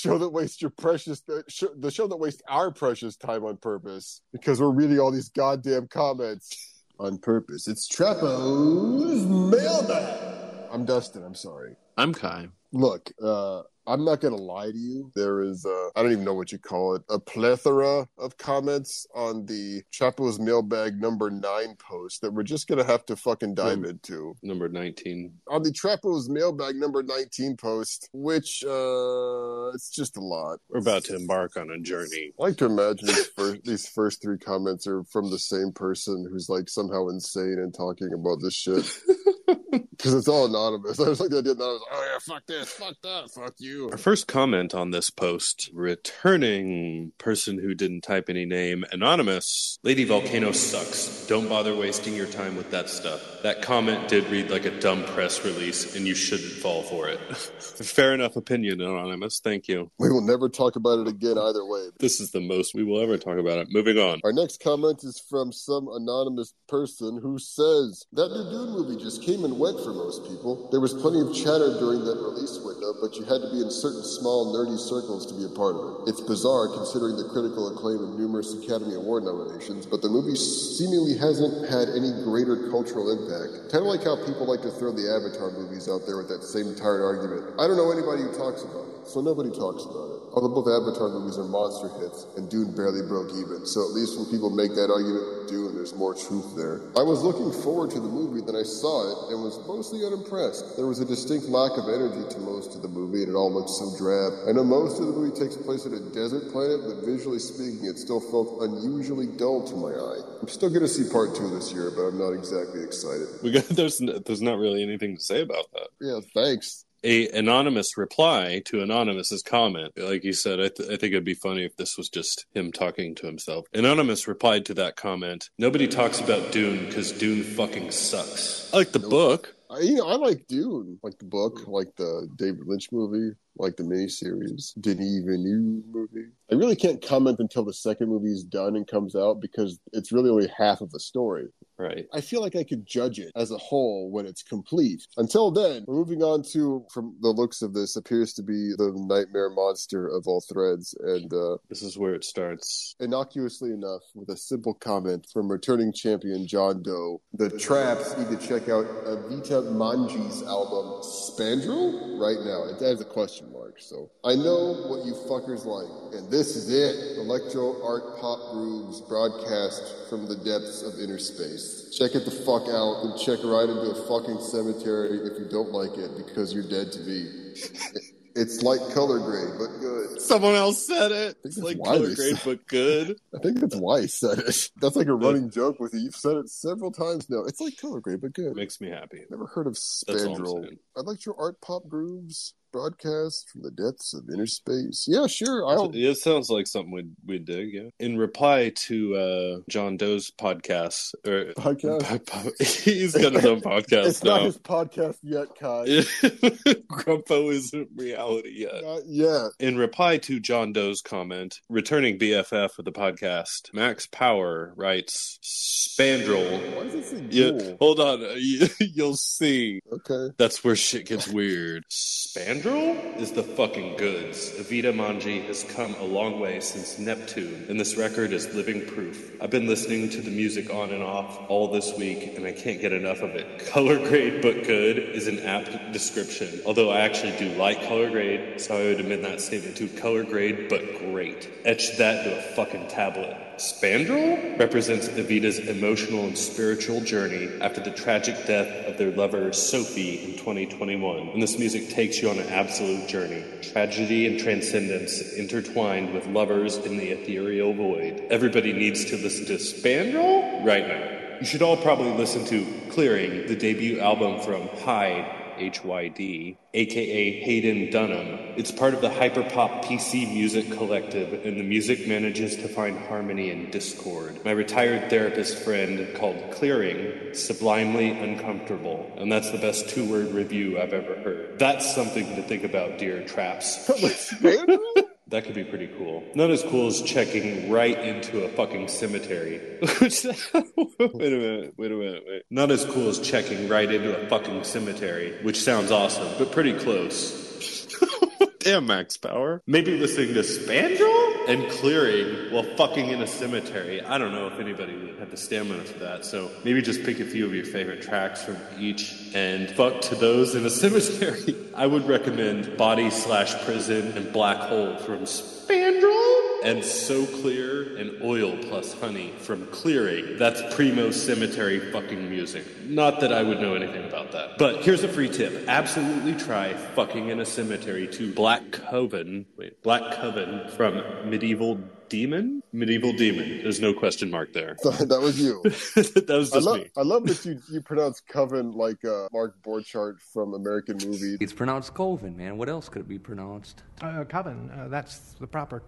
Show that wastes your precious, the show, the show that wastes our precious time on purpose because we're reading all these goddamn comments on purpose. It's Trappo's Mailbag. I'm Dustin. I'm sorry. I'm Kai. Look, uh, I'm not going to lie to you. There is, uh, I don't even know what you call it, a plethora of comments on the Trappo's mailbag number nine post that we're just going to have to fucking dive into. Number 19. On the Trappo's mailbag number 19 post, which, uh, it's just a lot. We're about to embark on a journey. I like to imagine these first, these first three comments are from the same person who's like somehow insane and talking about this shit. Because it's all anonymous. I was like the idea anonymous. Oh yeah, fuck this, fuck that, fuck you. Our first comment on this post, returning person who didn't type any name, anonymous. Lady Volcano sucks. Don't bother wasting your time with that stuff. That comment did read like a dumb press release, and you shouldn't fall for it. Fair enough opinion, anonymous. Thank you. We will never talk about it again either way. This is the most we will ever talk about it. Moving on. Our next comment is from some anonymous person who says that new Dune movie just came and went for most people. There was plenty of chatter during that release window, but you had to be in certain small nerdy circles to be a part of it. It's bizarre considering the critical acclaim of numerous Academy Award nominations, but the movie seemingly hasn't had any greater cultural impact. Kind of like how people like to throw the Avatar movies out there with that same tired argument. I don't know anybody who talks about it, so nobody talks about it. Although both Avatar movies are monster hits, and Dune barely broke even, so at least when people make that argument with Dune, there's more truth there. I was looking forward to the movie, then I saw it, and was mostly unimpressed. There was a distinct lack of energy to most of the movie, and it all looked so drab. I know most of the movie takes place at a desert planet, but visually speaking, it still felt unusually dull to my eye. I'm still going to see part two this year, but I'm not exactly excited. We got there's n- there's not really anything to say about that. Yeah, thanks. A anonymous reply to anonymous's comment. Like you said, I, th- I think it'd be funny if this was just him talking to himself. Anonymous replied to that comment. Nobody talks about Dune because Dune fucking sucks. I like the book. I, you know, I like Dune, like the book, like the David Lynch movie, like the miniseries, Denis Villeneuve movie. I really can't comment until the second movie is done and comes out because it's really only half of the story. Right. I feel like I could judge it as a whole when it's complete. Until then, we're moving on to, from the looks of this, appears to be the nightmare monster of all threads. And uh, This is where it starts. innocuously enough, with a simple comment from returning champion John Doe, the Traps need to check out Evita Manji's album Spandrel right now. It has a question mark, so I know what you fuckers like, and this is it: electro art pop grooves broadcast from the depths of inner space. Check it the fuck out and check right into a fucking cemetery if you don't like it because you're dead to me. It's like color grade, but good. Someone else said it. It's like color grade, but good. I think that's why he said it. That's like a running joke with you. You've said it several times now. It's like color grade, but good. Makes me happy. Never heard of Spandrel. I'd like your art pop grooves broadcast from the depths of inner space. Yeah, sure. I'll. It sounds like something we'd, we'd dig, yeah. In reply to uh, John Doe's podcast, or Podcast? he's got his own podcast It's not his podcast yet, Kai. Grumpo isn't reality yet. Not yet. In reply to John Doe's comment, returning BFF of the podcast, Max Power writes, Spandrel. Why does it say Yeah, hold on. You, you'll see. Okay. That's where shit gets weird. Spandrel is the fucking goods. Evita Manji has come a long way since Neptune, and this record is living proof. I've been listening to the music on and off all this week, and I can't get enough of it. Color grade but good is an apt description, although I actually do like color grade, so I would amend that statement to color grade but great. Etch that to a fucking tablet. Spandrel represents Evita's emotional and spiritual journey after the tragic death of their lover Sophie in 2021. And this music takes you on an absolute journey. Tragedy and transcendence intertwined with lovers in the ethereal void. Everybody needs to listen to Spandrel right now. You should all probably listen to Clearing, the debut album from Hyde, HYD, aka Hayden Dunham. It's part of the Hyperpop PC Music Collective, and the music manages to find harmony in discord. My retired therapist friend called Clearing sublimely uncomfortable, and that's the best two word review I've ever heard. That's something to think about, dear traps. That could be pretty cool. Not as cool as checking right into a fucking cemetery. Which, wait a minute, wait a minute, wait. Not as cool as checking right into a fucking cemetery, which sounds awesome, but pretty close. Damn, Max Power. Maybe listening to Spandrel and clearing while fucking in a cemetery. I don't know if anybody would have the stamina for that, so maybe just pick a few of your favorite tracks from each and fuck to those in a cemetery. I would recommend Body slash Prison and Black Hole from Spandrel and So Clear and Oil plus Honey from Clearing. That's primo cemetery fucking music. Not that I would know anything about that. But here's a free tip. Absolutely try fucking in a cemetery to Black Coven. Wait, Black Coven from Medieval Demon? Medieval Demon. There's no question mark there. that was you. that was I just love, me. I love that you, you pronounce Coven like uh, Mark Borchardt from American Movie. It's pronounced Coven, man. What else could it be pronounced? Uh, Coven, uh, that's the proper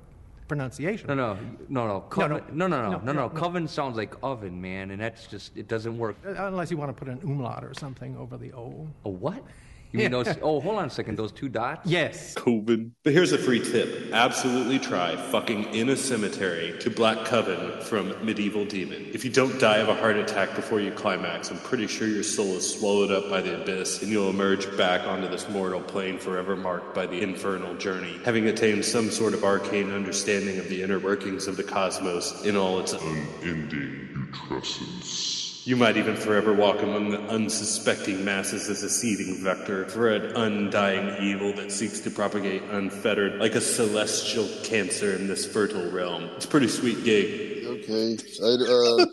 pronunciation. No, no, no, no. Coven, no, no, no, no, no, no, no. Coven sounds like oven, man, and that's just it doesn't work. Uh, Unless you want to put an umlaut or something over the O. A what? You mean those? Oh, hold on a second. Those two dots. Yes. Coven. But here's a free tip. Absolutely try fucking in a cemetery to Black Coven from Medieval Demon. If you don't die of a heart attack before you climax, I'm pretty sure your soul is swallowed up by the abyss and you'll emerge back onto this mortal plane forever marked by the infernal journey, having attained some sort of arcane understanding of the inner workings of the cosmos in all its unending putrescence. You might even forever walk among the unsuspecting masses as a seeding vector for an undying evil that seeks to propagate unfettered like a celestial cancer in this fertile realm. It's a pretty sweet gig. Okay. I, uh,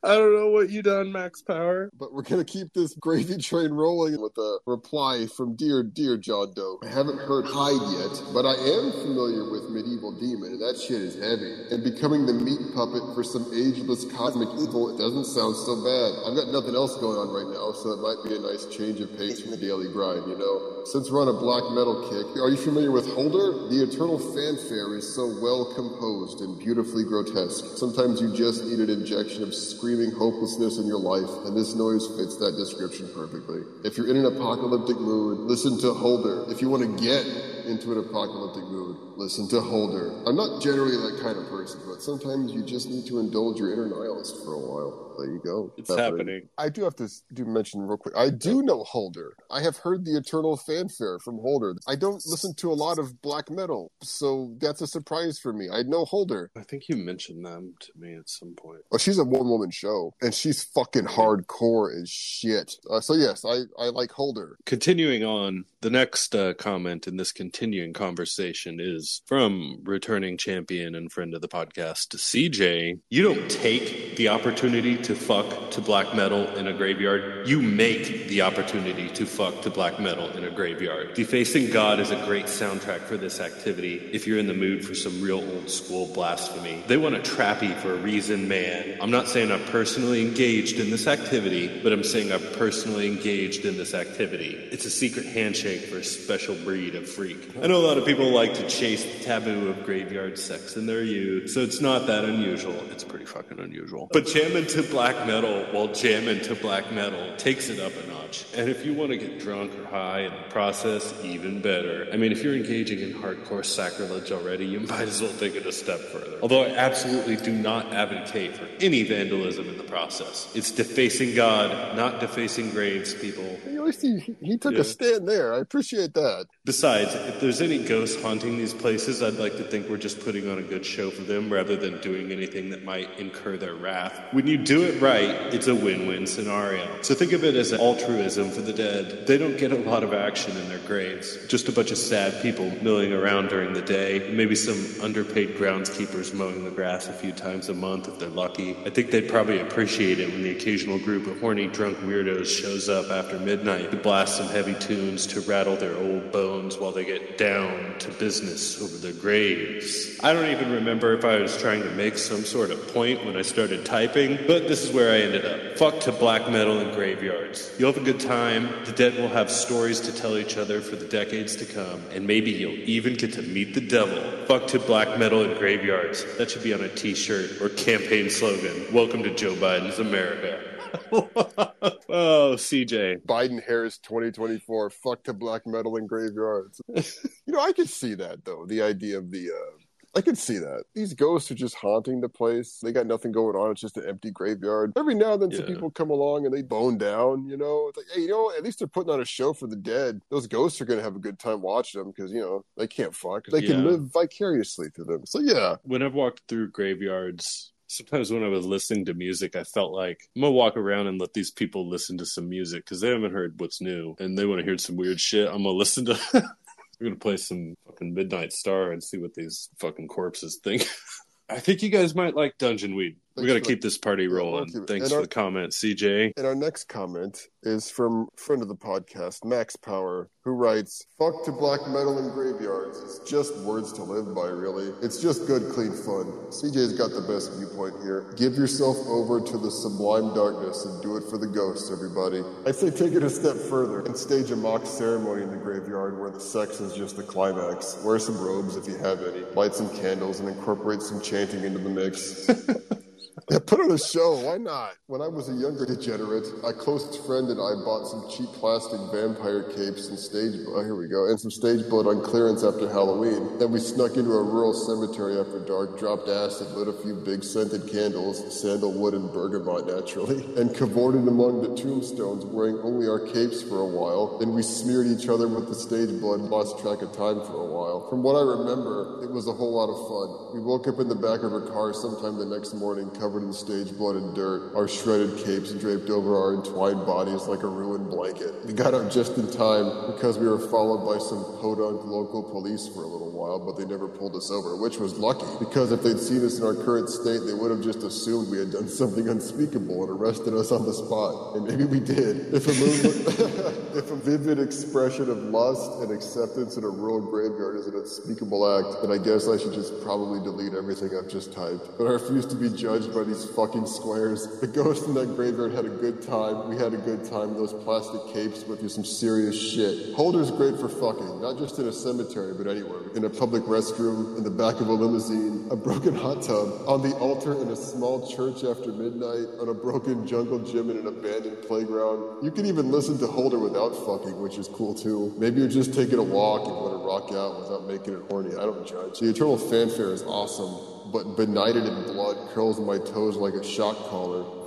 I don't know what you done, Max Power. but we're to keep this gravy train rolling with a reply from Dear, Dear John Doe. I haven't heard Hyde yet, but I am familiar with Medieval Demon, and that shit is heavy. And becoming the meat puppet for some ageless cosmic evil, it doesn't sound so bad. I've got nothing else going on right now, so it might be a nice change of pace from the daily grind, you know? Since we're on a black metal kick, are you familiar with Holder? The eternal fanfare is so well composed and beautifully grotesque. Sometimes you just need an injection of screaming hopelessness in your life, and this noise fits that description perfectly. If you're in an apocalyptic mood, listen to Holder. If you want to get into an apocalyptic mood, listen to Holder. I'm not generally that kind of person, but sometimes you just need to indulge your inner nihilist for a while. There you go. It's happening. I do have to do mention real quick. I do know Holder. I have heard the eternal fanfare from Holder. I don't listen to a lot of black metal, so that's a surprise for me. I know Holder. I think you mentioned them to me at some point. Well, she's a one woman show, and she's fucking hardcore as shit. Uh, so yes, I I like Holder. Continuing on, the next uh, comment in this continuing conversation is from returning champion and friend of the podcast, CJ. You don't take the opportunity to fuck to black metal in a graveyard. You make the opportunity to fuck to black metal in a graveyard. Defacing God is a great soundtrack for this activity if you're in the mood for some real old school blasphemy. They want to trap you for a reason, man. I'm not saying I'm personally engaged in this activity, but I'm saying I'm personally engaged in this activity. It's a secret handshake for a special breed of freak. I know a lot of people like to chase the taboo of graveyard sex in their youth, so it's not that unusual. It's pretty fucking unusual. But jamming to black metal while jamming to black metal takes it up a notch. And if you want to get drunk or high in the process, even better. I mean, if you're engaging in hardcore sacrilege already, you might as well take it a step further. Although I absolutely do not advocate for any vandalism in the process. It's defacing God, not defacing graves, people. At least he, he- he took Yeah. a stand there. I appreciate that. Besides, if there's any ghosts haunting these places, I'd like to think we're just putting on a good show for them rather than doing anything that might incur their wrath. When you do it right, it's a win win scenario. So think of it as an altruism for the dead. They don't get a lot of action in their graves, just a bunch of sad people milling around during the day, maybe some underpaid groundskeepers mowing the grass a few times a month if they're lucky. I think they'd probably appreciate it when the occasional group of horny drunk weirdos shows up after midnight to blast some heavy tunes to rattle their old bones while they get down to business over their graves. I don't even remember if I was trying to make some sort of point when I started typing, but this is where I ended up. Fuck to black metal and graveyards. You'll have a good time, the dead will have stories to tell each other for the decades to come, and maybe you'll even get to meet the devil. Fuck to black metal and graveyards. That should be on a t shirt or campaign slogan. Welcome to Joe Biden's America. oh, CJ. Biden Harris 2024. Fuck to black metal and graveyards. you know, I could see that though. The idea of the uh, I could see that. These ghosts are just haunting the place. They got nothing going on. It's just an empty graveyard. Every now and then, some people come along and they bone down. You know, it's like, hey, you know, at least they're putting on a show for the dead. Those ghosts are gonna have a good time watching them because you know they can't fuck. They can Yeah. live vicariously through them. So yeah, when I've walked through graveyards, sometimes when I was listening to music, I felt like I'm gonna walk around and let these people listen to some music because they haven't heard what's new and they want to hear some weird shit. I'm gonna listen to. We're gonna play some fucking Midnight Star and see what these fucking corpses think. I think you guys might like Dungeon Weed. We got to keep this party rolling. it. Thanks And for our- the comment, CJ. And our next comment is from friend of the podcast, Max Power, who writes, Fuck to black metal and graveyards. It's just words to live by, really. It's just good, clean fun. CJ's got the best viewpoint here. Give yourself over to the sublime darkness and do it for the ghosts, everybody. I say take it a step further and stage a mock ceremony in the graveyard where the sex is just the climax. Wear some robes if you have any. Light some candles and incorporate some chanting into the mix. Yeah, put on a show. Why not? When I was a younger degenerate, a close friend and I bought some cheap plastic vampire capes and stage. Oh, here we go. And some stage blood on clearance after Halloween. Then we snuck into a rural cemetery after dark, dropped acid, lit a few big scented candles, sandalwood and bergamot naturally, and cavorted among the tombstones wearing only our capes for a while. Then we smeared each other with the stage blood, lost track of time for a while. From what I remember, it was a whole lot of fun. We woke up in the back of a car sometime the next morning, covered in stage blood and dirt, our shredded capes draped over our entwined bodies like a ruined blanket. We got out just in time because we were followed by some podunk local police for a little while, but they never pulled us over, which was lucky because if they'd seen us in our current state, they would have just assumed we had done something unspeakable and arrested us on the spot. And maybe we did. If a movement, if a vivid expression of lust and acceptance in a rural graveyard is an unspeakable act, then I guess I should just probably delete everything I've just typed. But I refuse to be judged these fucking squares. The ghost in that graveyard had a good time. We had a good time. Those plastic capes went through some serious shit. Holder's great for fucking, not just in a cemetery, but anywhere. In a public restroom, in the back of a limousine, a broken hot tub, on the altar in a small church after midnight, on a broken jungle gym in an abandoned playground. You can even listen to Holder without fucking, which is cool too. Maybe you're just taking a walk and want to rock out without making it horny. I don't judge. The eternal fanfare is awesome, but benighted in blood curls my toes like a shock collar.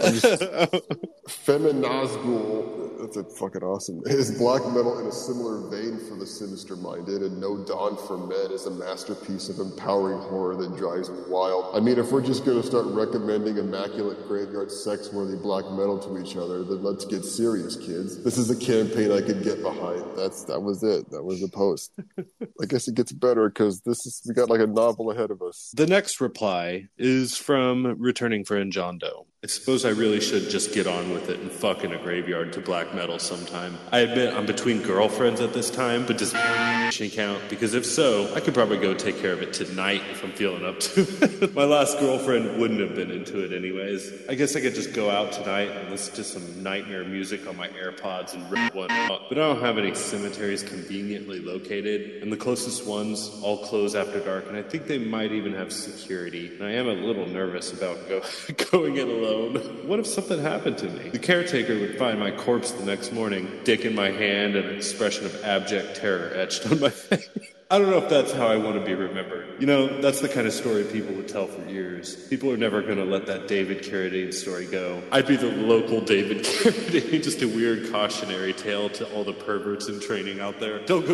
Feminazgul, that's a fucking awesome. Is black metal in a similar vein for the sinister minded, and No Dawn for Men is a masterpiece of empowering horror that drives me wild. I mean, if we're just gonna start recommending immaculate graveyard sex worthy black metal to each other, then let's get serious, kids. This is a campaign I could get behind. That's that was it. That was the post. I guess it gets better because this is we got like a novel ahead of us. The next reply is from returning friend John Doe. I suppose I really should just get on with it and fuck in a graveyard to black metal sometime. I admit I'm between girlfriends at this time, but does count? Because if so, I could probably go take care of it tonight if I'm feeling up to it. My last girlfriend wouldn't have been into it anyways. I guess I could just go out tonight and listen to some nightmare music on my AirPods and rip one out. But I don't have any cemeteries conveniently located, and the closest ones all close after dark, and I think they might even have security. And I am a little nervous about go- going in alone. What if something happened to me? The caretaker would find my corpse the next morning, dick in my hand, and an expression of abject terror etched on my face. I don't know if that's how I want to be remembered. You know, that's the kind of story people would tell for years. People are never going to let that David Carradine story go. I'd be the local David Carradine, just a weird cautionary tale to all the perverts in training out there. Don't go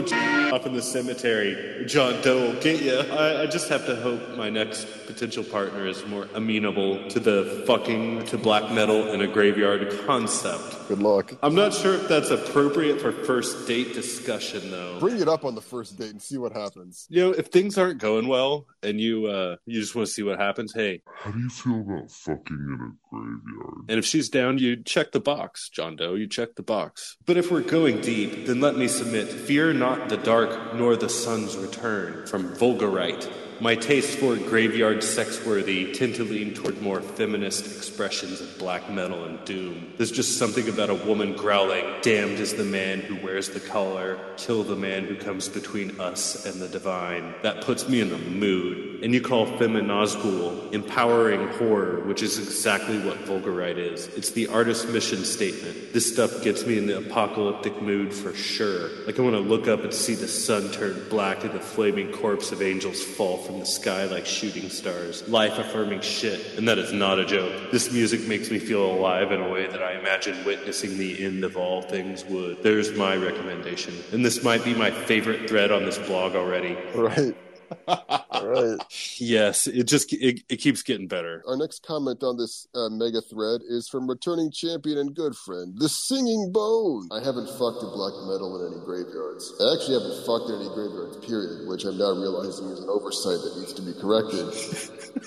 off in the cemetery. John Doe will get you. I, I just have to hope my next potential partner is more amenable to the fucking to black metal in a graveyard concept. Good luck. I'm not sure if that's appropriate for first date discussion, though. Bring it up on the first date and see what happens. you know, if things aren't going well and you uh you just want to see what happens, hey. How do you feel about fucking in a graveyard? And if she's down, you check the box, John Doe. You check the box. But if we're going deep, then let me submit: fear not the dark, nor the sun's return. From Vulgarite. My taste for graveyard sex-worthy tend to lean toward more feminist expressions of black metal and doom. There's just something about a woman growling, "Damned is the man who wears the collar, kill the man who comes between us and the divine." That puts me in the mood. mood, and you call feminazgul empowering horror, which is exactly what Vulgarite is. It's the artist's mission statement. This stuff gets me in the apocalyptic mood for sure. Like I want to look up and see the sun turn black and the flaming corpse of angels fall from the sky like shooting stars. Life affirming shit, and that is not a joke. This music makes me feel alive in a way that I imagine witnessing the end of all things would. There's my recommendation. And this might be my favorite thread on this blog already. Right. Right. Yes, it just it, it keeps getting better. Our next comment on this uh, mega thread is from returning champion and good friend, the Singing Bone. I haven't fucked a black metal in any graveyards. I actually haven't fucked in any graveyards, period, which I'm now realizing is an oversight that needs to be corrected.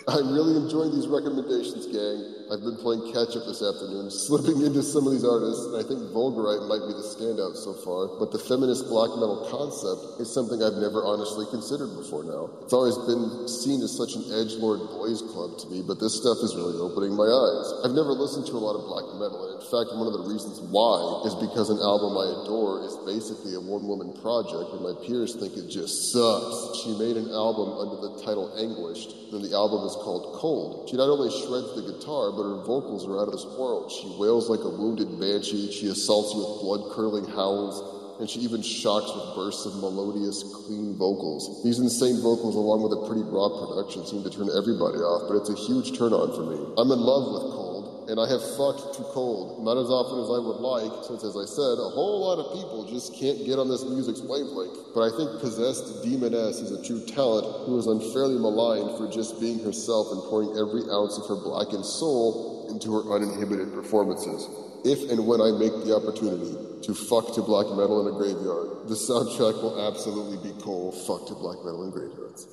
I'm really enjoying these recommendations, gang. I've been playing catch up this afternoon, slipping into some of these artists, and I think Vulgarite might be the standout so far. But the feminist black metal concept is something I've never honestly considered before now. It's always been seen as such an edge lord boys club to me, but this stuff is really opening my eyes. I've never listened to a lot of black metal, and in fact, one of the reasons why is because an album I adore is basically a one woman project, and my peers think it just sucks. She made an album under the title Anguished, then the album is called Cold. She not only shreds the guitar, but her vocals are out of this world. She wails like a wounded banshee, she assaults you with blood curdling howls, and she even shocks with bursts of melodious, clean vocals. These insane vocals, along with a pretty raw production, seem to turn everybody off, but it's a huge turn on for me. I'm in love with Cold, and I have fucked to Cold. Not as often as I would like, since, as I said, a whole lot of people just can't get on this music's wavelength. But I think possessed Demoness is a true talent who is unfairly maligned for just being herself and pouring every ounce of her blackened soul into her uninhibited performances. If and when I make the opportunity to fuck to black metal in a graveyard, the soundtrack will absolutely be Cole Fuck to Black Metal in Graveyards.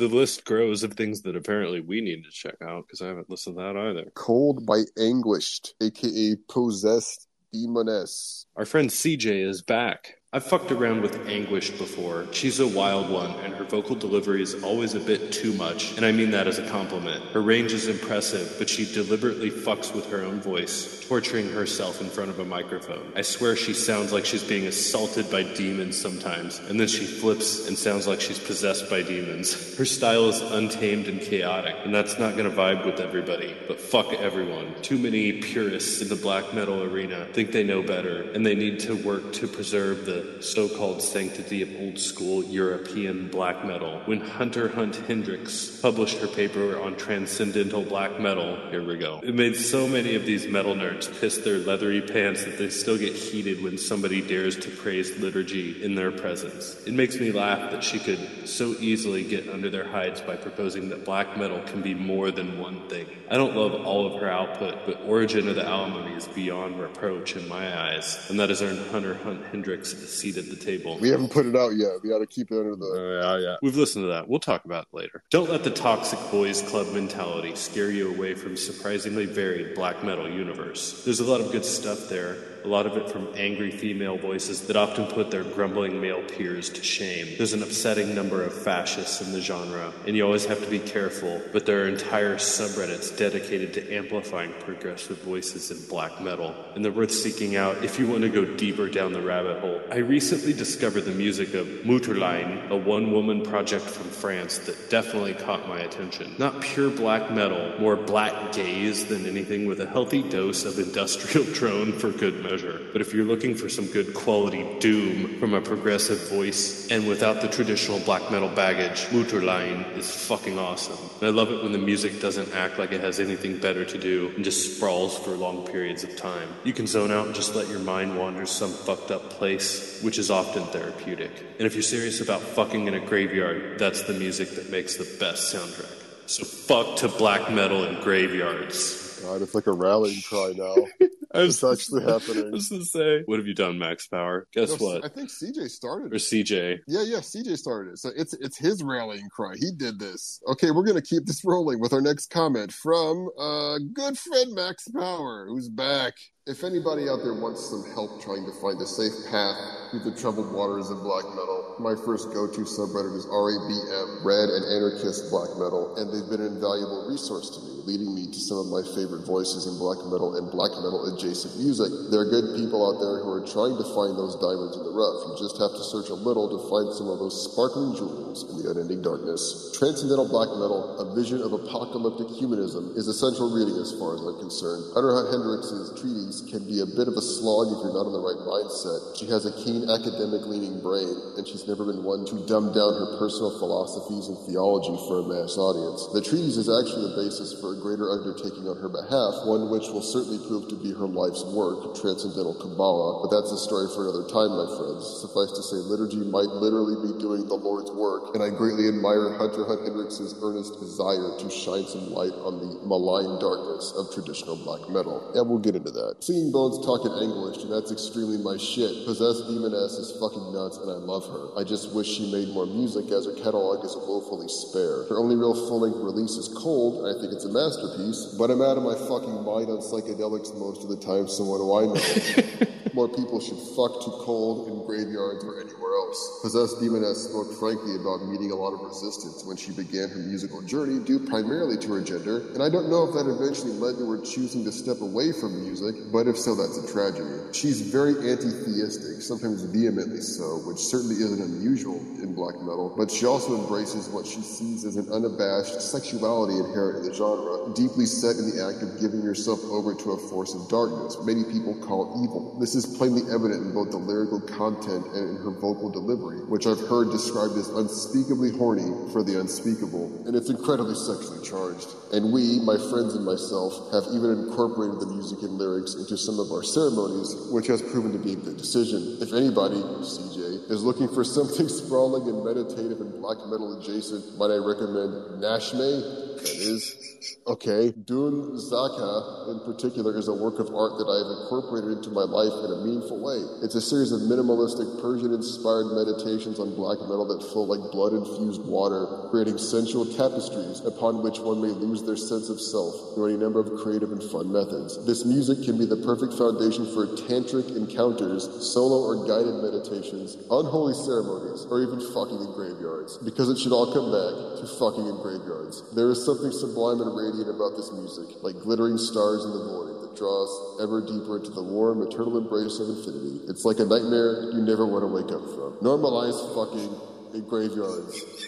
The list grows of things that apparently we need to check out because I haven't listened to that either. Cold by Anguished, aka Possessed Demoness. Our friend CJ is back. I've fucked around with Anguish before. She's a wild one, and her vocal delivery is always a bit too much, and I mean that as a compliment. Her range is impressive, but she deliberately fucks with her own voice, torturing herself in front of a microphone. I swear she sounds like she's being assaulted by demons sometimes, and then she flips and sounds like she's possessed by demons. Her style is untamed and chaotic, and that's not gonna vibe with everybody, but fuck everyone. Too many purists in the black metal arena think they know better, and they need to work to preserve the so called sanctity of old school European black metal. When Hunter Hunt Hendrix published her paper on transcendental black metal, here we go. It made so many of these metal nerds piss their leathery pants that they still get heated when somebody dares to praise liturgy in their presence. It makes me laugh that she could so easily get under their hides by proposing that black metal can be more than one thing. I don't love all of her output, but Origin of the Alchemy is beyond reproach in my eyes, and that has earned Hunter Hunt Hendrix a seat at the table. We haven't put it out yet. We got to keep it under the. Oh, yeah, yeah. We've listened to that. We'll talk about it later. Don't let the toxic boys club mentality scare you away from surprisingly varied black metal universe. There's a lot of good stuff there. A lot of it from angry female voices that often put their grumbling male peers to shame. There's an upsetting number of fascists in the genre, and you always have to be careful, but there are entire subreddits dedicated to amplifying progressive voices in black metal, and they're worth seeking out if you want to go deeper down the rabbit hole. I recently discovered the music of Mutterlein, a one woman project from France that definitely caught my attention. Not pure black metal, more black gaze than anything with a healthy dose of industrial drone for good measure. But if you're looking for some good quality doom from a progressive voice and without the traditional black metal baggage, Mutterlein is fucking awesome. And I love it when the music doesn't act like it has anything better to do and just sprawls for long periods of time. You can zone out and just let your mind wander some fucked up place, which is often therapeutic. And if you're serious about fucking in a graveyard, that's the music that makes the best soundtrack. So fuck to black metal and graveyards. God, it's like a rallying cry now. I It's actually I happening. was gonna say, what have you done, Max Power? Guess No, what? I think CJ started Or it. CJ. Yeah, yeah, CJ started it. So it's it's his rallying cry. He did this. Okay, we're gonna keep this rolling with our next comment from uh good friend Max Power, who's back. If anybody out there wants some help trying to find a safe path through the troubled waters of black metal, my first go-to subreddit is RABM, Red and Anarchist Black Metal, and they've been an invaluable resource to me, leading me to some of my favorite voices in black metal and black metal adjacent music. There are good people out there who are trying to find those diamonds in the rough. You just have to search a little to find some of those sparkling jewels in the unending darkness. Transcendental black metal, a vision of apocalyptic humanism, is essential reading as far as I'm concerned. Hunter Hunt Hendrix' treatise can be a bit of a slog if you're not in the right mindset. She has a keen academic leaning brain, and she's never been one to dumb down her personal philosophies and theology for a mass audience. The treatise is actually the basis for a greater undertaking on her behalf, one which will certainly prove to be her life's work, Transcendental Kabbalah. But that's a story for another time, my friends. Suffice to say, liturgy might literally be doing the Lord's work, and I greatly admire Hunter Hunt Hendrix' earnest desire to shine some light on the malign darkness of traditional black metal. And we'll get into that. Seeing Bones talking English, and that's extremely my shit. Possessed Demoness is fucking nuts, and I love her. I just wish she made more music, as her catalog is woefully spare. Her only real full-length release is Cold, and I think it's a masterpiece, but I'm out of my fucking mind on psychedelics most of the time, so what do I know? More people should fuck too cold in graveyards or anywhere else. Possessed Demoness spoke frankly about meeting a lot of resistance when she began her musical journey, due primarily to her gender, and I don't know if that eventually led to her choosing to step away from music, but if so, that's a tragedy. She's very anti-theistic, sometimes vehemently so, which certainly isn't unusual in black metal, but she also embraces what she sees as an unabashed sexuality inherent in the genre, deeply set in the act of giving yourself over to a force of darkness, many people call evil. This is plainly evident in both the lyrical content and in her vocal delivery, which I've heard described as unspeakably horny for the unspeakable, and it's incredibly sexually charged. And we, my friends and myself, have even incorporated the music and lyrics into some of our ceremonies, which has proven to be a good decision. If anybody, CJ, is looking for something sprawling and meditative and black metal adjacent, might I recommend Nashme? That is. Okay, Dun Zaka in particular is a work of art that I have incorporated into my life in a meaningful way. It's a series of minimalistic Persian inspired meditations on black metal that flow like blood infused water, creating sensual tapestries upon which one may lose their sense of self through any number of creative and fun methods. This music can be the perfect foundation for tantric encounters, solo or guided meditations, unholy ceremonies, or even fucking in graveyards, because it should all come back to fucking in graveyards. There is something sublime and radiant about this music, like glittering stars in the void that draws ever deeper into the warm, eternal embrace of infinity. It's like a nightmare you never want to wake up from. Normalize fucking in graveyards.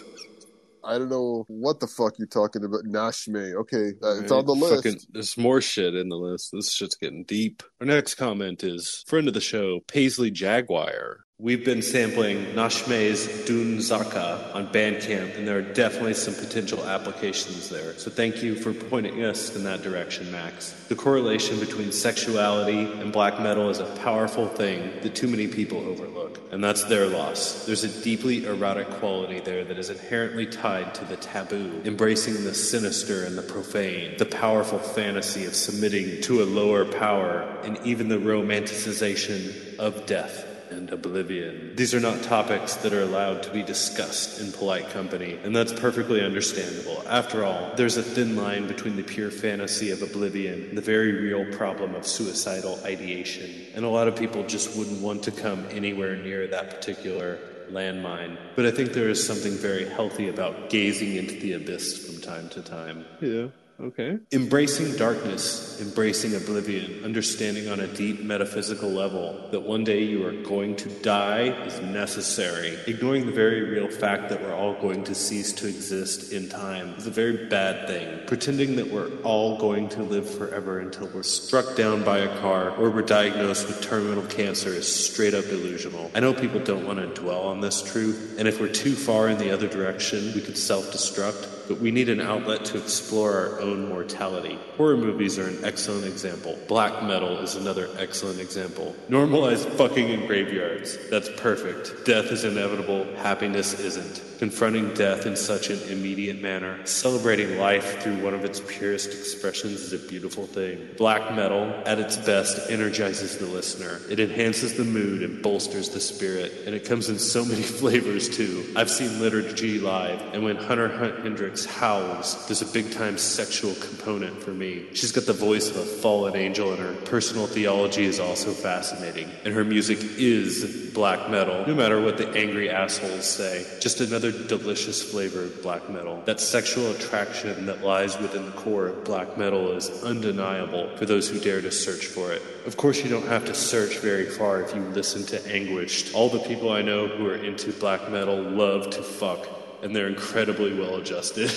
I don't know what the fuck you're talking about. Nashme. Okay, uh, it's on the list. Fucking, there's more shit in the list. This shit's getting deep. Our next comment is friend of the show, Paisley Jaguar. We've been sampling Nashme's Dun Zaka on Bandcamp, and there are definitely some potential applications there. So thank you for pointing us in that direction, Max. The correlation between sexuality and black metal is a powerful thing that too many people overlook, and that's their loss. There's a deeply erotic quality there that is inherently tied to the taboo, embracing the sinister and the profane, the powerful fantasy of submitting to a lower power, and even the romanticization of death and oblivion. These are not topics that are allowed to be discussed in polite company, and that's perfectly understandable. After all, there's a thin line between the pure fantasy of oblivion and the very real problem of suicidal ideation, and a lot of people just wouldn't want to come anywhere near that particular landmine. But I think there is something very healthy about gazing into the abyss from time to time. Yeah. Okay. Embracing darkness, embracing oblivion, understanding on a deep metaphysical level that one day you are going to die is necessary. Ignoring the very real fact that we're all going to cease to exist in time is a very bad thing. Pretending that we're all going to live forever until we're struck down by a car or we're diagnosed with terminal cancer is straight up delusional. I know people don't want to dwell on this truth, and if we're too far in the other direction, we could self destruct but we need an outlet to explore our own mortality. Horror movies are an excellent example. Black metal is another excellent example. Normalize fucking in graveyards. That's perfect. Death is inevitable, happiness isn't. Confronting death in such an immediate manner, celebrating life through one of its purest expressions is a beautiful thing. Black metal, at its best, energizes the listener. It enhances the mood and bolsters the spirit, and it comes in so many flavors too. I've seen liturgy live, and when Hunter Hunt Hendrix howls, there's a big time sexual component for me. She's got the voice voice of a fallen angel, and her personal theology is also fascinating. And her music is black metal, no matter what the angry assholes say. Just another delicious flavor of black metal. That sexual attraction that lies within the core of black metal is undeniable for those who dare to search for it. Of course, you don't have to search very far if you listen to Anguished. All the people I know who are into black metal love to fuck, and they're incredibly well adjusted.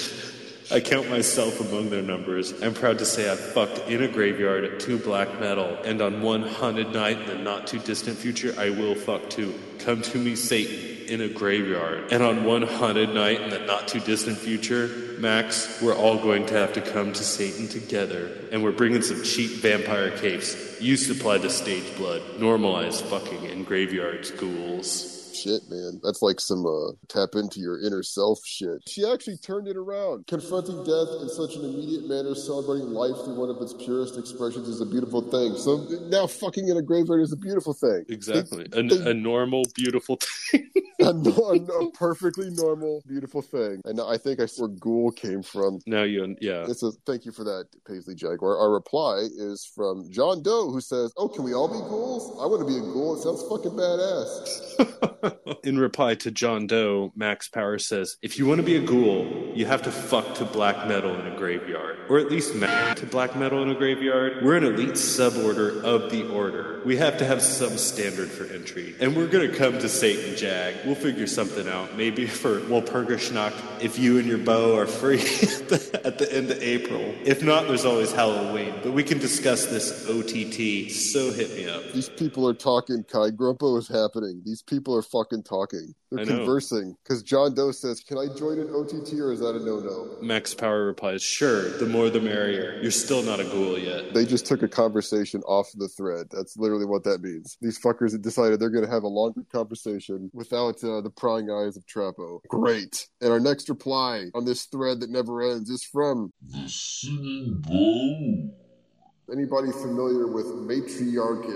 I count myself among their numbers. I'm proud to say I've fucked in a graveyard at two black metal, and on one haunted night in the not too distant future, I will fuck too. Come to me, Satan, in a graveyard. And on one haunted night in the not too distant future, Max, we're all going to have to come to Satan together, and we're bringing some cheap vampire capes. You supply the stage blood. Normalize fucking in graveyards, ghouls. Shit, man. That's like some uh, tap into your inner self shit. She actually turned it around. Confronting death in such an immediate manner, celebrating life through one of its purest expressions is a beautiful thing. So now fucking in a graveyard is a beautiful thing. Exactly. They- A, they- a normal, beautiful thing. a, a perfectly normal, beautiful thing. And I think I where ghoul came from. now you, yeah. It's a thank you for that, Paisley Jaguar. Our reply is from John Doe, who says, "Oh, can we all be ghouls? I want to be a ghoul. It sounds fucking badass." In reply to John Doe, Max Power says, If you want to be a ghoul, you have to fuck to black metal in a graveyard. Or at least map to black metal in a graveyard. We're an elite suborder of the order. We have to have some standard for entry. And we're gonna come to Satan Jag. We'll figure something out. Maybe for Walpurgisnacht, if you and your bow are free at the, at the end of April. If not, there's always Halloween. But we can discuss this OTT, so hit me up. These people are talking. Kai Grumpo is happening. These people are fucking talking. They're I conversing. Because John Doe says, "Can I join an OTT or is that a no-no?" Max Power replies, Sure, the more the merrier. You're still not a ghoul yet. They just took a conversation off the thread. That's literally what that means. These fuckers have decided they're going to have a longer conversation without uh, the prying eyes of Trappo. Great. And our next reply on this thread that never ends is from The singing bow. anybody familiar with matriarch.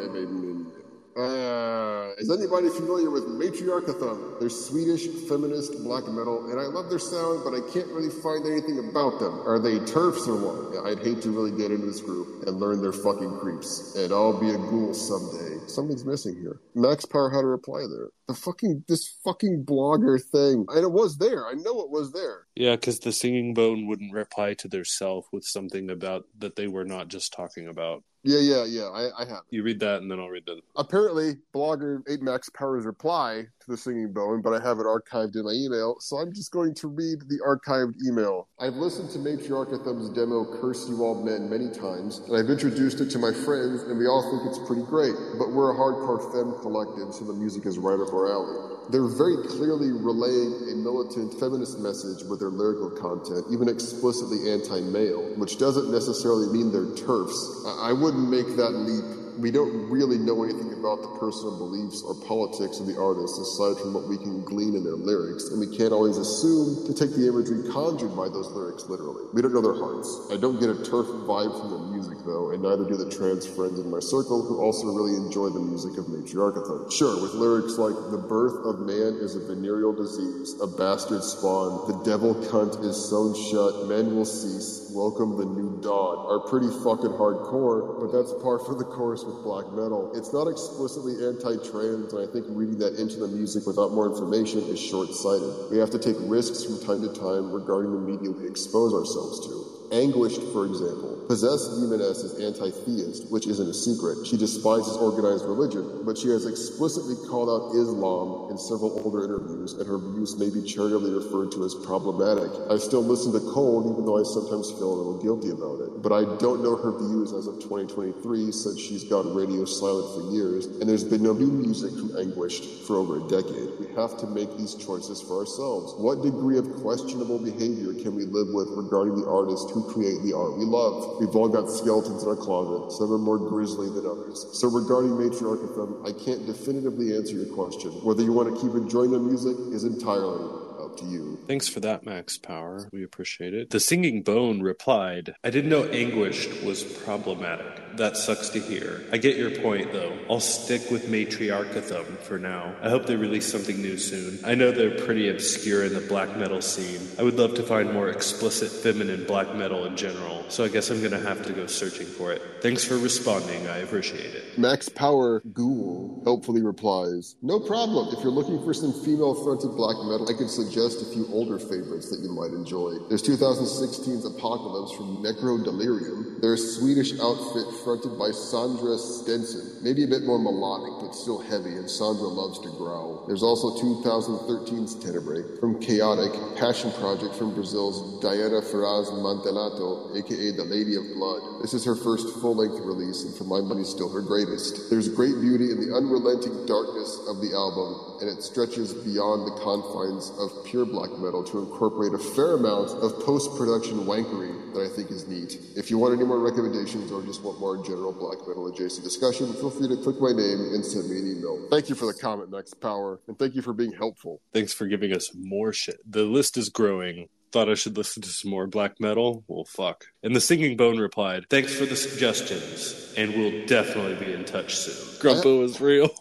Uh, is anybody familiar with Matriarchathon? They're Swedish feminist black metal, and I love their sound, but I can't really find anything about them. Are they turfs or what? I'd hate to really get into this group and learn their fucking creeps, and I'll be a ghoul someday. Something's missing here. Max Power had a reply there. The fucking this fucking blogger thing, and it was there. I know it was there. Yeah, because the singing bone wouldn't reply to their self with something about that they were not just talking about. Yeah, yeah, yeah. I, I have. it. You read that, and then I'll read that. apparently blogger 8 max powers reply to the singing bone but i have it archived in my email so i'm just going to read the archived email i've listened to matriarchathum's demo curse you all men many times and i've introduced it to my friends and we all think it's pretty great but we're a hardcore femme collective so the music is right up our alley they're very clearly relaying a militant feminist message with their lyrical content, even explicitly anti male, which doesn't necessarily mean they're turfs. I I wouldn't make that leap. We don't really know anything about the personal beliefs or politics of the artists aside from what we can glean in their lyrics, and we can't always assume to take the imagery conjured by those lyrics literally. We don't know their hearts. I don't get a turf vibe from their music though, and neither do the trans friends in my circle who also really enjoy the music of Matriarchathon. Sure, with lyrics like the birth of man is a venereal disease, a bastard spawn, the devil cunt is sewn shut, men will cease, welcome the new dawn, are pretty fucking hardcore, but that's par for the course with black metal. It's not explicitly anti-trans, and I think reading that into the music without more information is short-sighted. We have to take risks from time to time regarding the media we expose ourselves to. Anguished, for example. Possessed Demoness is anti-theist, which isn't a secret. She despises organized religion, but she has explicitly called out Islam in several older interviews, and her views may be charitably referred to as problematic. I still listen to Cold, even though I sometimes feel a little guilty about it. But I don't know her views as of 2023, since she's gone radio silent for years, and there's been no new music from Anguished for over a decade. We have to make these choices for ourselves. What degree of questionable behavior can we live with regarding the artists who create the art we love? We've all got skeletons in our closet. Some are more grisly than others. So regarding Matriarchathum, I can't definitively answer your question. Whether you want to keep enjoying the music is entirely up to you. Thanks for that, Max Power. We appreciate it. The singing bone replied, I didn't know anguished was problematic. That sucks to hear. I get your point, though. I'll stick with Matriarchathum for now. I hope they release something new soon. I know they're pretty obscure in the black metal scene. I would love to find more explicit feminine black metal in general, so I guess I'm gonna have to go searching for it. Thanks for responding, I appreciate it. Max Power Ghoul helpfully replies, No problem. If you're looking for some female fronted black metal, I could suggest a few older favorites that you might enjoy. There's 2016's Apocalypse from Necro Delirium. There's Swedish outfit fronted by Sandra Stenson. Maybe a bit more melodic, but still heavy, and Sandra loves to growl. There's also 2013's Tenebrae from Chaotic, Passion Project from Brazil's Diana Ferraz Mantelato, aka the Lady of Blood. This is her first full length release, and for my money, still her greatest. There's great beauty in the unrelenting darkness of the album, and it stretches beyond the confines of pure black metal to incorporate a fair amount of post production wankery that I think is neat. If you want any more recommendations or just want more general black metal adjacent discussion, feel free to click my name and send me an email. Thank you for the comment, Max Power, and thank you for being helpful. Thanks for giving us more shit. The list is growing. Thought I should listen to some more black metal? Well, fuck. And the Singing Bone replied, Thanks for the suggestions, and we'll definitely be in touch soon. Grumpo is real.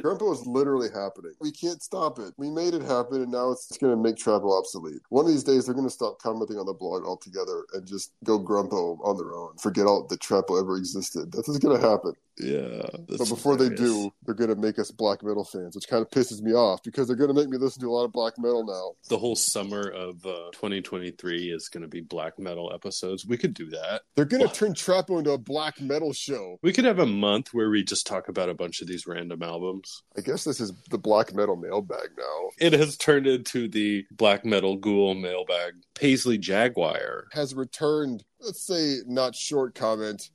Grumpo is literally happening. We can't stop it. We made it happen, and now it's going to make travel obsolete. One of these days, they're going to stop commenting on the blog altogether and just go Grumpo on their own. Forget all the Trappo ever existed. That's going to happen. Yeah. But before they do, they're going to make us black metal fans, which kind of pisses me off because they're going to make me listen to a lot of black metal now. the whole summer of uh, 2023 is going to be black metal episodes. We could do that. They're going to turn Trappo into a black metal show. We could have a month where we just talk about a bunch of these random albums. I guess this is the black metal mailbag now. It has turned into the black metal ghoul mailbag. Paisley Jaguar. Has returned, let's say, not short comment.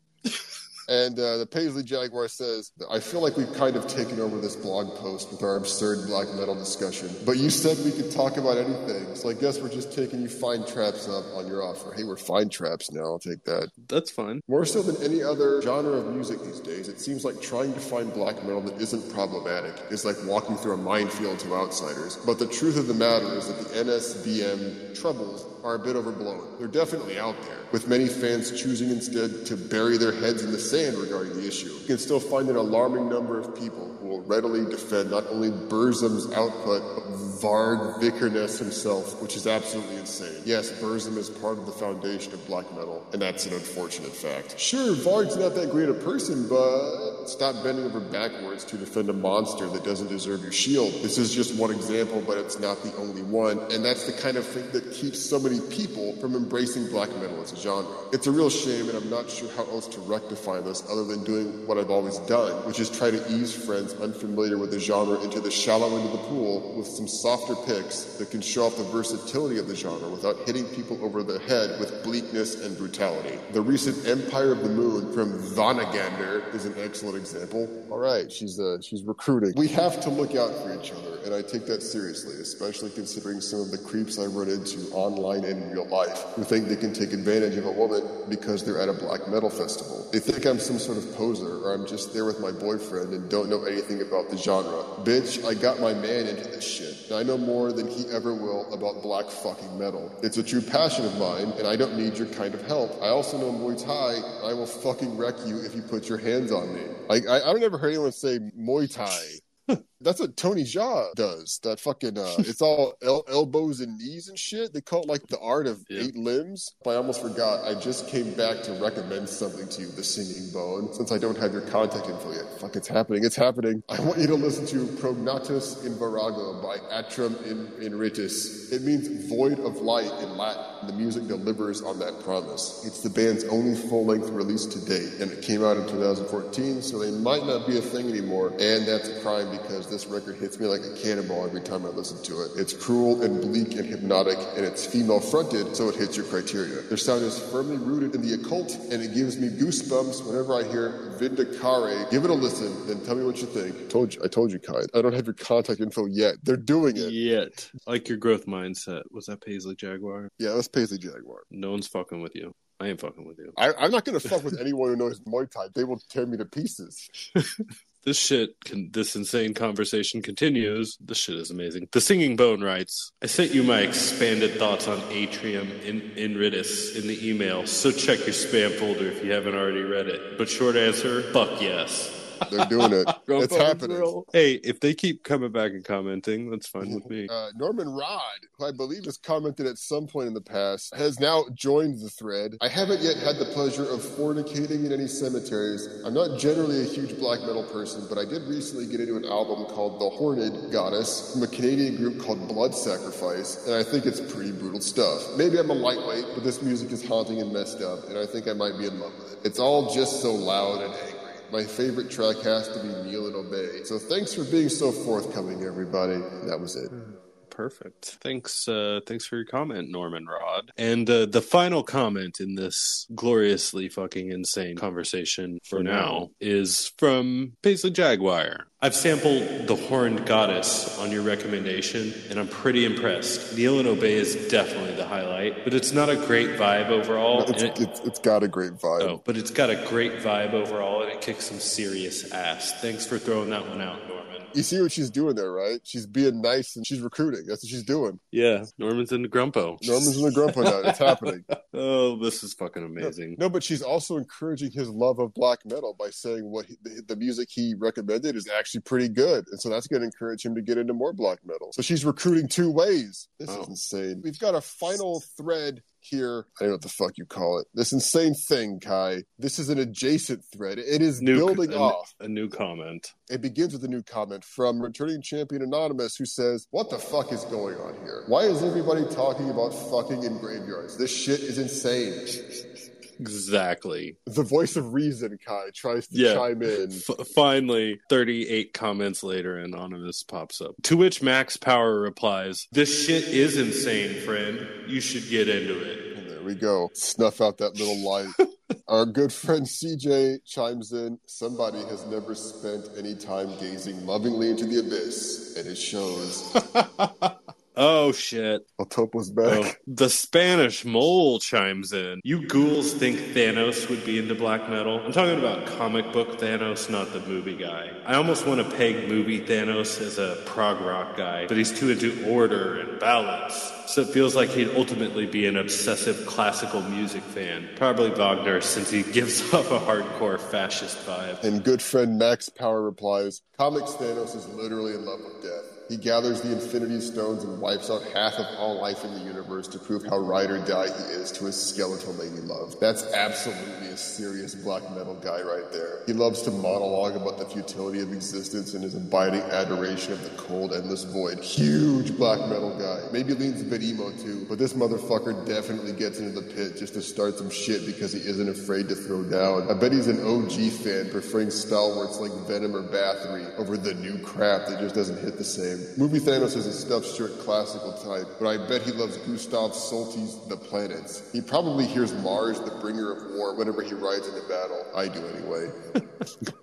And uh, the Paisley Jaguar says, I feel like we've kind of taken over this blog post with our absurd black metal discussion. But you said we could talk about anything, so I guess we're just taking you fine traps up on your offer. Hey, we're fine traps now, I'll take that. That's fine. More so than any other genre of music these days, it seems like trying to find black metal that isn't problematic is like walking through a minefield to outsiders. But the truth of the matter is that the NSBM troubles are a bit overblown. They're definitely out there, with many fans choosing instead to bury their heads in the sand regarding the issue. You can still find an alarming number of people will readily defend not only Burzum's output, but Varg Vikernes himself, which is absolutely insane. Yes, Burzum is part of the foundation of black metal, and that's an unfortunate fact. Sure, Varg's not that great a person, but stop bending over backwards to defend a monster that doesn't deserve your shield. This is just one example, but it's not the only one, and that's the kind of thing that keeps so many people from embracing black metal as a genre. It's a real shame, and I'm not sure how else to rectify this other than doing what I've always done, which is try to ease friends unfamiliar with the genre into the shallow end of the pool with some softer picks that can show off the versatility of the genre without hitting people over the head with bleakness and brutality. The recent Empire of the Moon from Vanagander is an excellent example. All right, she's uh, she's recruiting. We have to look out for each other, and I take that seriously, especially considering some of the creeps I run into online and in real life who think they can take advantage of a woman because they're at a black metal festival. They think I'm some sort of poser or I'm just there with my boyfriend and don't know anything about the genre. Bitch, I got my man into this shit, I know more than he ever will about black fucking metal. It's a true passion of mine, and I don't need your kind of help. I also know Muay Thai. I will fucking wreck you if you put your hands on me. I, I've never heard anyone say Muay Thai. That's what Tony Jaa does. That fucking uh it's all el- elbows and knees and shit. They call it like the art of Yeah. eight limbs. But I almost forgot. I just came back to recommend something to you, the singing bone. Since I don't have your contact info yet. Fuck, it's happening. It's happening. I want you to listen to Prognatus in Virago by Atrum in Inritus. It means void of light in Latin. The music delivers on that promise. It's the band's only full-length release to date, and it came out in 2014, so they might not be a thing anymore. And that's a crime because this record hits me like a cannonball every time I listen to it. It's cruel and bleak and hypnotic, and it's female-fronted, so it hits your criteria. Their sound is firmly rooted in the occult, and it gives me goosebumps whenever I hear Vindicare. Give it a listen, then tell me what you think. Told you, I told you, Kai. I don't have your contact info yet. They're doing it. Yet. Like your growth mindset. Was that Paisley Jaguar? Yeah, that's Paisley Jaguar. No one's fucking with you. I ain't fucking with you. I, I'm not going to fuck with anyone who knows Muay Thai. They will tear me to pieces. This shit, can, this insane conversation continues. This shit is amazing. The Singing Bone writes, I sent you my expanded thoughts on Atrium in, Inridis in the email, so check your spam folder if you haven't already read it. But short answer, fuck yes. They're doing it. Roll it's happening. roll. Hey, if they keep coming back and commenting, that's fine with me. Uh, Norman Rod, who I believe has commented at some point in the past, has now joined the thread. I haven't yet had the pleasure of fornicating in any cemeteries. I'm not generally a huge black metal person, but I did recently get into an album called The Horned Goddess from a Canadian group called Blood Sacrifice, and I think it's pretty brutal stuff. Maybe I'm a lightweight, but this music is haunting and messed up, and I think I might be in love with it. It's all just so loud and angry. My favorite track has to be Kneel and Obey. So thanks for being so forthcoming, everybody. That was it. Perfect. Thanks. Uh, thanks for your comment, Norman Rod. And uh, the final comment in this gloriously fucking insane conversation for, now, is from Paisley Jaguar. I've sampled the Horned Goddess on your recommendation, and I'm pretty impressed. Kneel and Obey is definitely the highlight, but it's not a great vibe overall. It's, it- it's, it's got a great vibe. oh, but it's got a great vibe overall, and it kicks some serious ass. Thanks for throwing that one out, Norman. You see what she's doing there, right? She's being nice and she's recruiting. That's what she's doing. Yeah, Norman's in the Grumpo. Norman's in the grumpo now. It's happening. Oh, this is fucking amazing. No, but she's also encouraging his love of black metal by saying what he, the, the music he recommended is actually pretty good, and so that's going to encourage him to get into more black metal. So she's recruiting two ways. This Oh. is insane. We've got a final thread here. I don't know what the fuck you call it. This insane thing, Kai. This is an adjacent thread. It is New- building a- off. A new comment. It begins with a new comment from returning champion Anonymous who says, What the fuck is going on here? Why is everybody talking about fucking in graveyards? This shit is insane. Exactly. The voice of reason, Kai, tries to Yeah. chime in. F- finally, 38 comments later, Anonymous pops up. To which Max Power replies, This shit is insane, friend. You should get into it. And there we go. Snuff out that little light. Our good friend CJ chimes in. Somebody has never spent any time gazing lovingly into the abyss, and it shows. Oh, shit. El Topo's oh, back. Oh, the Spanish mole chimes in. You ghouls think Thanos would be into black metal? I'm talking about comic book Thanos, not the movie guy. I almost want to peg movie Thanos as a prog rock guy, but he's too into order and balance. So it feels like he'd ultimately be an obsessive classical music fan. Probably Wagner, since he gives off a hardcore fascist vibe. And good friend Max Power replies, Comics Thanos is literally in love with death. He gathers the Infinity Stones and wipes out half of all life in the universe to prove how ride or die he is to his skeletal lady love. That's absolutely a serious black metal guy right there. He loves to monologue about the futility of existence and his abiding adoration of the cold, endless void. Huge black metal guy. Maybe leans a bit emo too, but this motherfucker definitely gets into the pit just to start some shit because he isn't afraid to throw down. I bet he's an OG fan preferring stalwarts like Venom or Bathory over the new crap that just doesn't hit the same. Movie Thanos is a stuffed shirt classical type, but I bet he loves Gustav Solti's The Planets. He probably hears Mars, the bringer of war, whenever he rides into battle. I do anyway.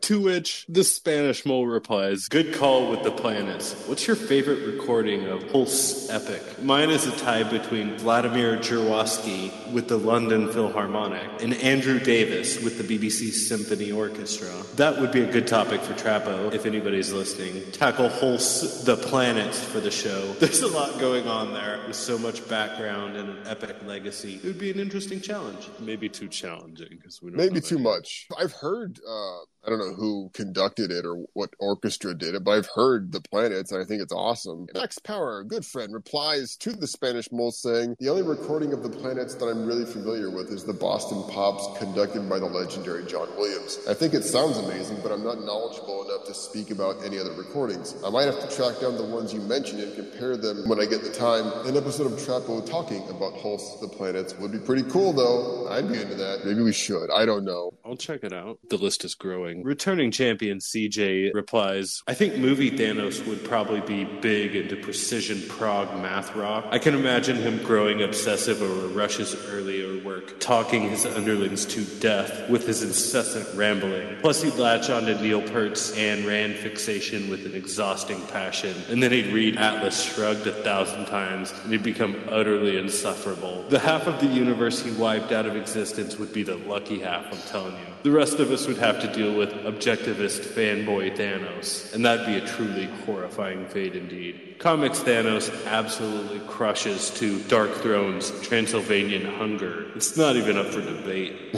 To which the Spanish mole replies, Good call with the planets. What's your favorite recording of Holst's Epic? Mine is a tie between Vladimir Jurowski with the London Philharmonic and Andrew Davis with the BBC Symphony Orchestra. That would be a good topic for Trappo, if anybody's listening. Tackle Holst's the planets for the show. There's a lot going on there with so much background and an epic legacy. It would be an interesting challenge. Maybe too challenging because we don't Maybe know too much. I've heard, uh, I don't know who conducted it or what orchestra did it, but I've heard the planets and I think it's awesome. Max Power, a good friend, replies to the Spanish mole saying, The only recording of the planets that I'm really familiar with is the Boston Pops conducted by the legendary John Williams. I think it sounds amazing, but I'm not knowledgeable enough to speak about any other recordings. I might have to track down the ones you mentioned and compare them when I get the time. An episode of Trappo talking about Holst's the planets would be pretty cool though. I'd be into that. Maybe we should. I don't know. I'll check it out. The list is growing. Returning champion CJ replies, I think movie Thanos would probably be big into precision prog math rock. I can imagine him growing obsessive over Rush's earlier work, talking his underlings to death with his incessant rambling. Plus, he'd latch onto Neil Peart's Ayn Rand fixation with an exhausting passion, and then he'd read Atlas Shrugged a thousand times, and he'd become utterly insufferable. The half of the universe he wiped out of existence would be the lucky half, I'm telling you. The rest of us would have to deal with with objectivist fanboy Thanos, and that'd be a truly horrifying fate indeed. Comics Thanos absolutely crushes to Darkthrone's Transylvanian hunger. It's not even up for debate.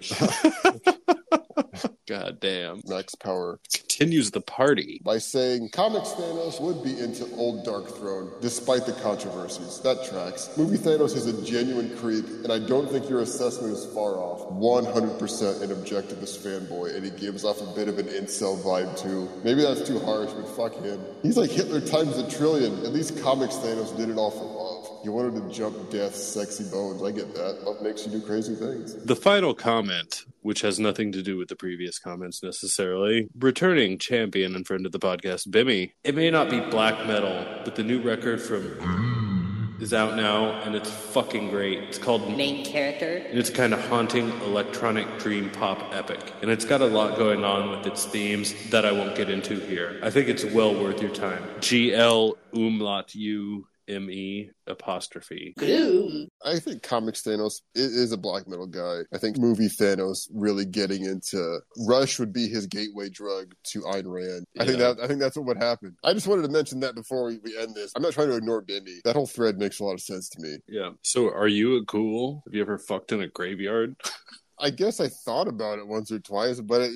God damn. Max Power Continues the party. by saying Comics Thanos would be into old Darkthrone, despite the controversies. That tracks. Movie Thanos is a genuine creep, and I don't think your assessment is far off. 100% an objectivist fanboy, and he gives off a bit of an incel vibe too. Maybe that's too harsh, but fuck him. He's like Hitler times a trillion. At least Comics Thanos did it all for. You wanted to jump death's sexy bones. I get that. Love makes you do crazy things. The final comment, which has nothing to do with the previous comments necessarily, returning champion and friend of the podcast, Bimmy. It may not be black metal, but the new record from is out now and it's fucking great. It's called main character. and it's kind of haunting electronic dream pop epic. And it's got a lot going on with its themes that I won't get into here. I think it's well worth your time. G L umlaut U M E apostrophe. I think Comics Thanos is a black metal guy. I think movie Thanos really getting into Rush would be his gateway drug to Ayn Rand. I think that I think that's what would happen. I just wanted to mention that before we, we end this. I'm not trying to ignore Bimmy. That whole thread makes a lot of sense to me. Yeah. So are you a ghoul? Have you ever fucked in a graveyard? I guess I thought about it once or twice, but it,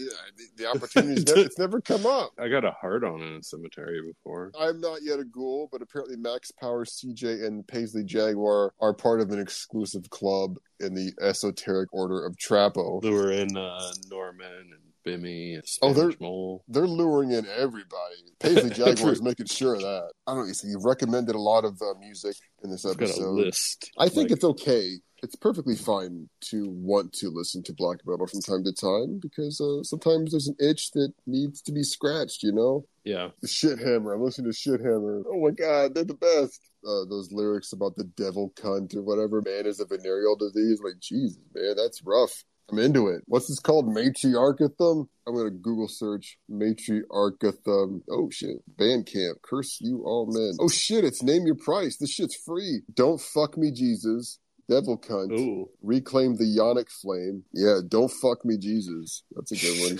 the, opportunity's never, it's never come up. I got a heart on in a cemetery before. I'm not yet a ghoul, but apparently Max Power, CJ, and Paisley Jaguar are part of an exclusive club in the esoteric order of Trappo. They were in uh, Norman and Bimmy Oh, they're- Mole. they're luring in everybody. Paisley Jaguar is making sure of that. I don't know. So you've recommended a lot of uh, music in this I've got a episode. list. I think Like, it's okay. It's perfectly fine to want to listen to black metal from time to time because uh, sometimes there's an itch that needs to be scratched. You know, yeah. the shit hammer. I'm listening to shit hammer. Oh my god, they're the best. Uh, those lyrics about the devil cunt or whatever. Man is a venereal disease. Like Jesus, man, that's rough. I'm into it. What's this called? Matriarchathum? I'm gonna Google search Matriarchathum. Oh shit. Bandcamp. Curse you all men. Oh shit, it's name your price. This shit's free. Don't fuck me, Jesus. Devil cunt. Ooh. Reclaim the Yonic flame. Yeah, don't fuck me, Jesus. That's a good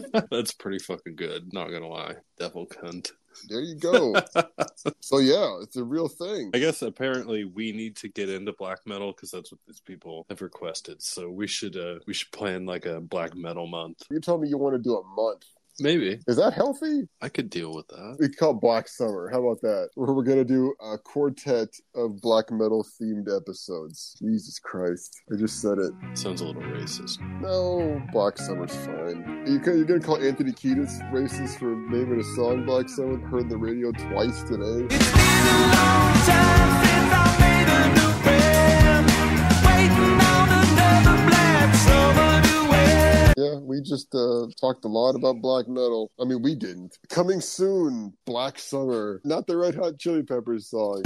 one. That's pretty fucking good. Not gonna lie. Devil cunt. There you go. so yeah, it's a real thing. I guess apparently we need to get into black metal because that's what these people have requested. So we should uh we should plan like a black metal month. You told me you want to do a month. Maybe Is that healthy? I could deal with that. We call it Black Summer. How about that? Where we're gonna do a quartet of black metal themed episodes. Jesus Christ! I just said it. Sounds a little racist. No, Black Summer's fine. You can, you're gonna call Anthony Kiedis racist for naming a song Black Summer? Heard the radio twice today. Yeah, we just uh, talked a lot about black metal. I mean, we didn't. Coming soon, Black Summer. Not the Red Hot Chili Peppers song.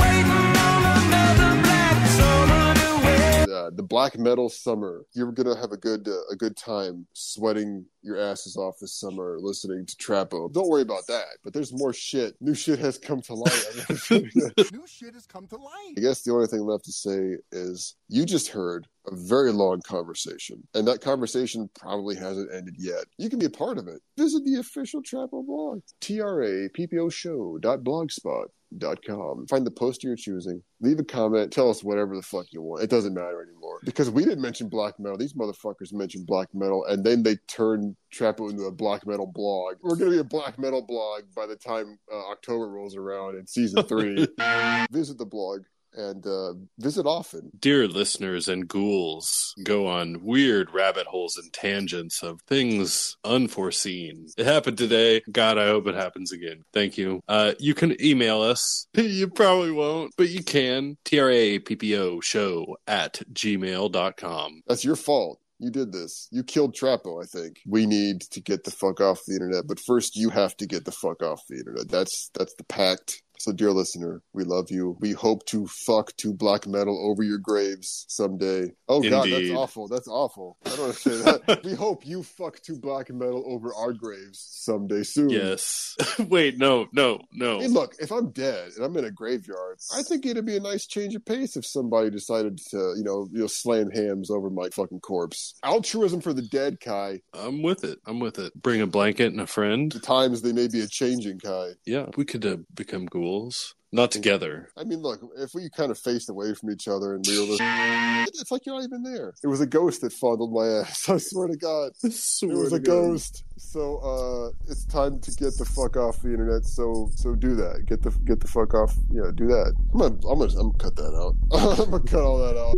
Uh, the black metal summer. You're gonna have a good uh, a good time sweating your asses off this summer listening to Trappo. Don't worry about that. But there's more shit. New shit has come to light. New shit has come to light. I guess the only thing left to say is you just heard a very long conversation, and that conversation probably hasn't ended yet. You can be a part of it. Visit the official Trappo blog, trapposhow.blogspot.com. Find the poster you're choosing. Leave a comment. Tell us whatever the fuck you want. It doesn't matter anymore. Because we didn't mention black metal. These motherfuckers mentioned black metal, and then they turned Trappo into a black metal blog. We're going to be a black metal blog by the time uh, October rolls around in season three. Visit the blog and uh, visit often. Dear listeners and ghouls, go on weird rabbit holes and tangents of things unforeseen. It happened today. God, I hope it happens again. Thank you. Uh, you can email us. You probably won't, but you can. TRAPPO show at gmail.com. That's your fault. You did this. You killed Trappo, I think. We need to get the fuck off the internet, but first you have to get the fuck off the internet. That's that's the pact So, dear listener, we love you. We hope to fuck to black metal over your graves someday. Oh God, that's awful. That's awful. I don't want to say that. we hope you fuck to black metal over our graves someday soon. Yes. Wait, no, no, no. Hey, look, if I'm dead and I'm in a graveyard, I think it'd be a nice change of pace if somebody decided to, you know, you know, slam hams over my fucking corpse. Altruism for the dead, Kai. I'm with it. I'm with it. Bring a blanket and a friend. The times they may be a changing, Kai. Yeah, we could uh, become ghouls. Not together. I mean, look, if we kind of faced away from each other and we were just, it's like you're not even there. It was a ghost that fondled my ass. I swear to God. I It was a God. ghost. So uh it's time to get the fuck off the internet. So so do that. Get the get the fuck off. Yeah, do that. I'm gonna I'm gonna, I'm gonna cut that out. I'm gonna cut all that out.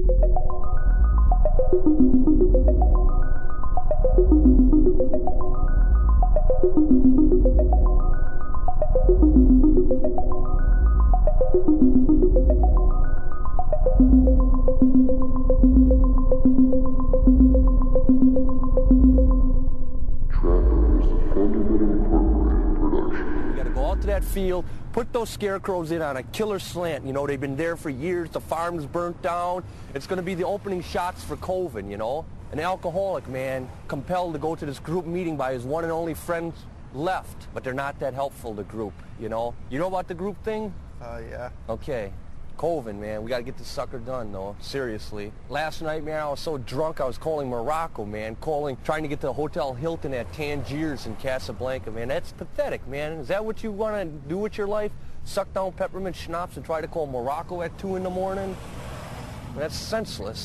That field, put those scarecrows in on a killer slant. You know, they've been there for years. The farm's burnt down. It's going to be the opening shots for Coven, you know? An alcoholic man compelled to go to this group meeting by his one and only friends left, but they're not that helpful, the group, you know? You know about the group thing? Uh, yeah. Okay. Coven, man. We got to get this sucker done, though. Seriously. Last night, man, I was so drunk, I was calling Morocco, man. Calling, trying to get to the Hotel Hilton at Tangiers in Casablanca, man. That's pathetic, man. Is that what you want to do with your life? Suck down peppermint schnapps and try to call Morocco at 2 in the morning? That's senseless.